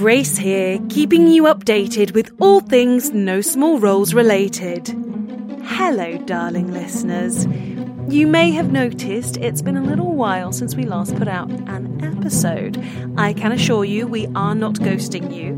Grace here, keeping you updated with all things No Small Rolls related. Hello, darling listeners. You may have noticed it's been a little while since we last put out an episode. I can assure you we are not ghosting you.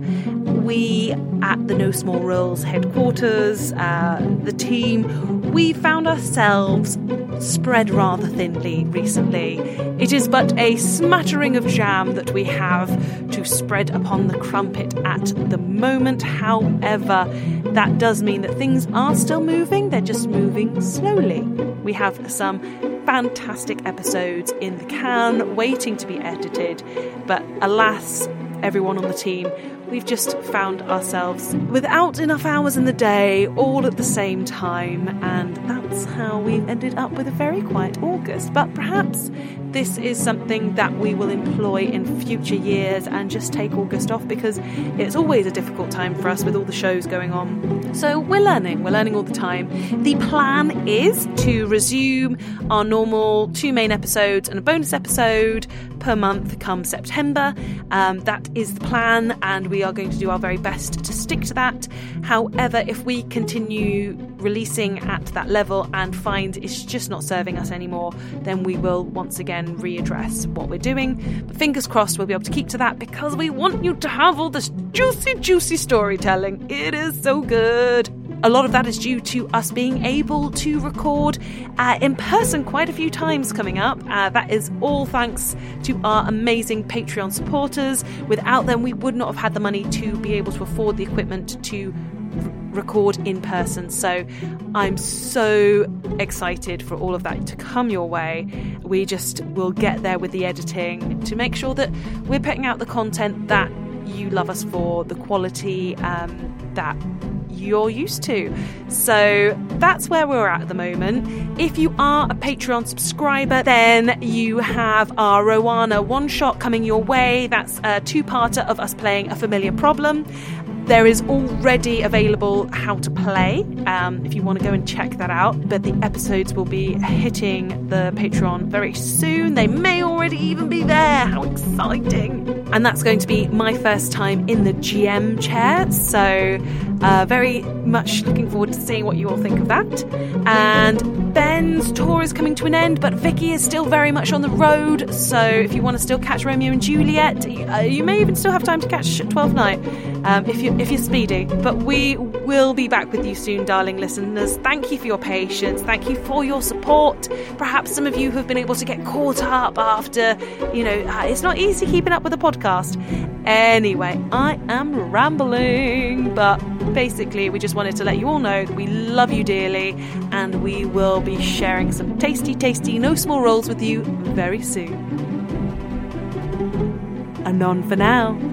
We, at the No Small Rolls headquarters, uh, the team, we found ourselves spread rather thinly recently. It is but a smattering of jam that we have to spread upon the crumpet at the moment. However, that does mean that things are still moving, they're just moving slowly. We have some fantastic episodes in the can waiting to be edited, but alas, everyone on the team we've just found ourselves without enough hours in the day, all at the same time, and that's how we've ended up with a very quiet August. But perhaps this is something that we will employ in future years and just take August off because it's always a difficult time for us with all the shows going on. So we're learning, we're learning all the time. The plan is to resume our normal two main episodes and a bonus episode per month come September. Um, that is the plan, and we are going to do our very best to stick to that. However, if we continue releasing at that level and find it's just not serving us anymore, then we will once again readdress what we're doing. But fingers crossed we'll be able to keep to that because we want you to have all this juicy, juicy storytelling. It is so good. A lot of that is due to us being able to record uh, in person quite a few times coming up. Uh, that is all thanks to our amazing Patreon supporters. Without them, we would not have had the money to be able to afford the equipment to record in person. So I'm so excited for all of that to come your way. We just will get there with the editing to make sure that we're putting out the content that you love us for, the quality um, that you're used to. So that's where we're at at the moment. If you are a Patreon subscriber, then you have our Rowana one shot coming your way. That's a two parter of us playing a familiar problem. There is already available how to play um, if you want to go and check that out. But the episodes will be hitting the Patreon very soon. They may already even be there. How exciting! And that's going to be my first time in the GM chair. So, uh, very much looking forward to seeing what you all think of that. And Ben's tour is coming to an end, but Vicky is still very much on the road. So, if you want to still catch Romeo and Juliet, uh, you may even still have time to catch Twelfth Night um, if you if you're speedy. But we will be back with you soon, darling listeners. Thank you for your patience. Thank you for your support. Perhaps some of you have been able to get caught up after, you know, uh, it's not easy keeping up with a podcast. Anyway, I am rambling, but basically, we just wanted to let you all know that we love you dearly and we will be sharing some tasty, tasty, no small rolls with you very soon. Anon for now.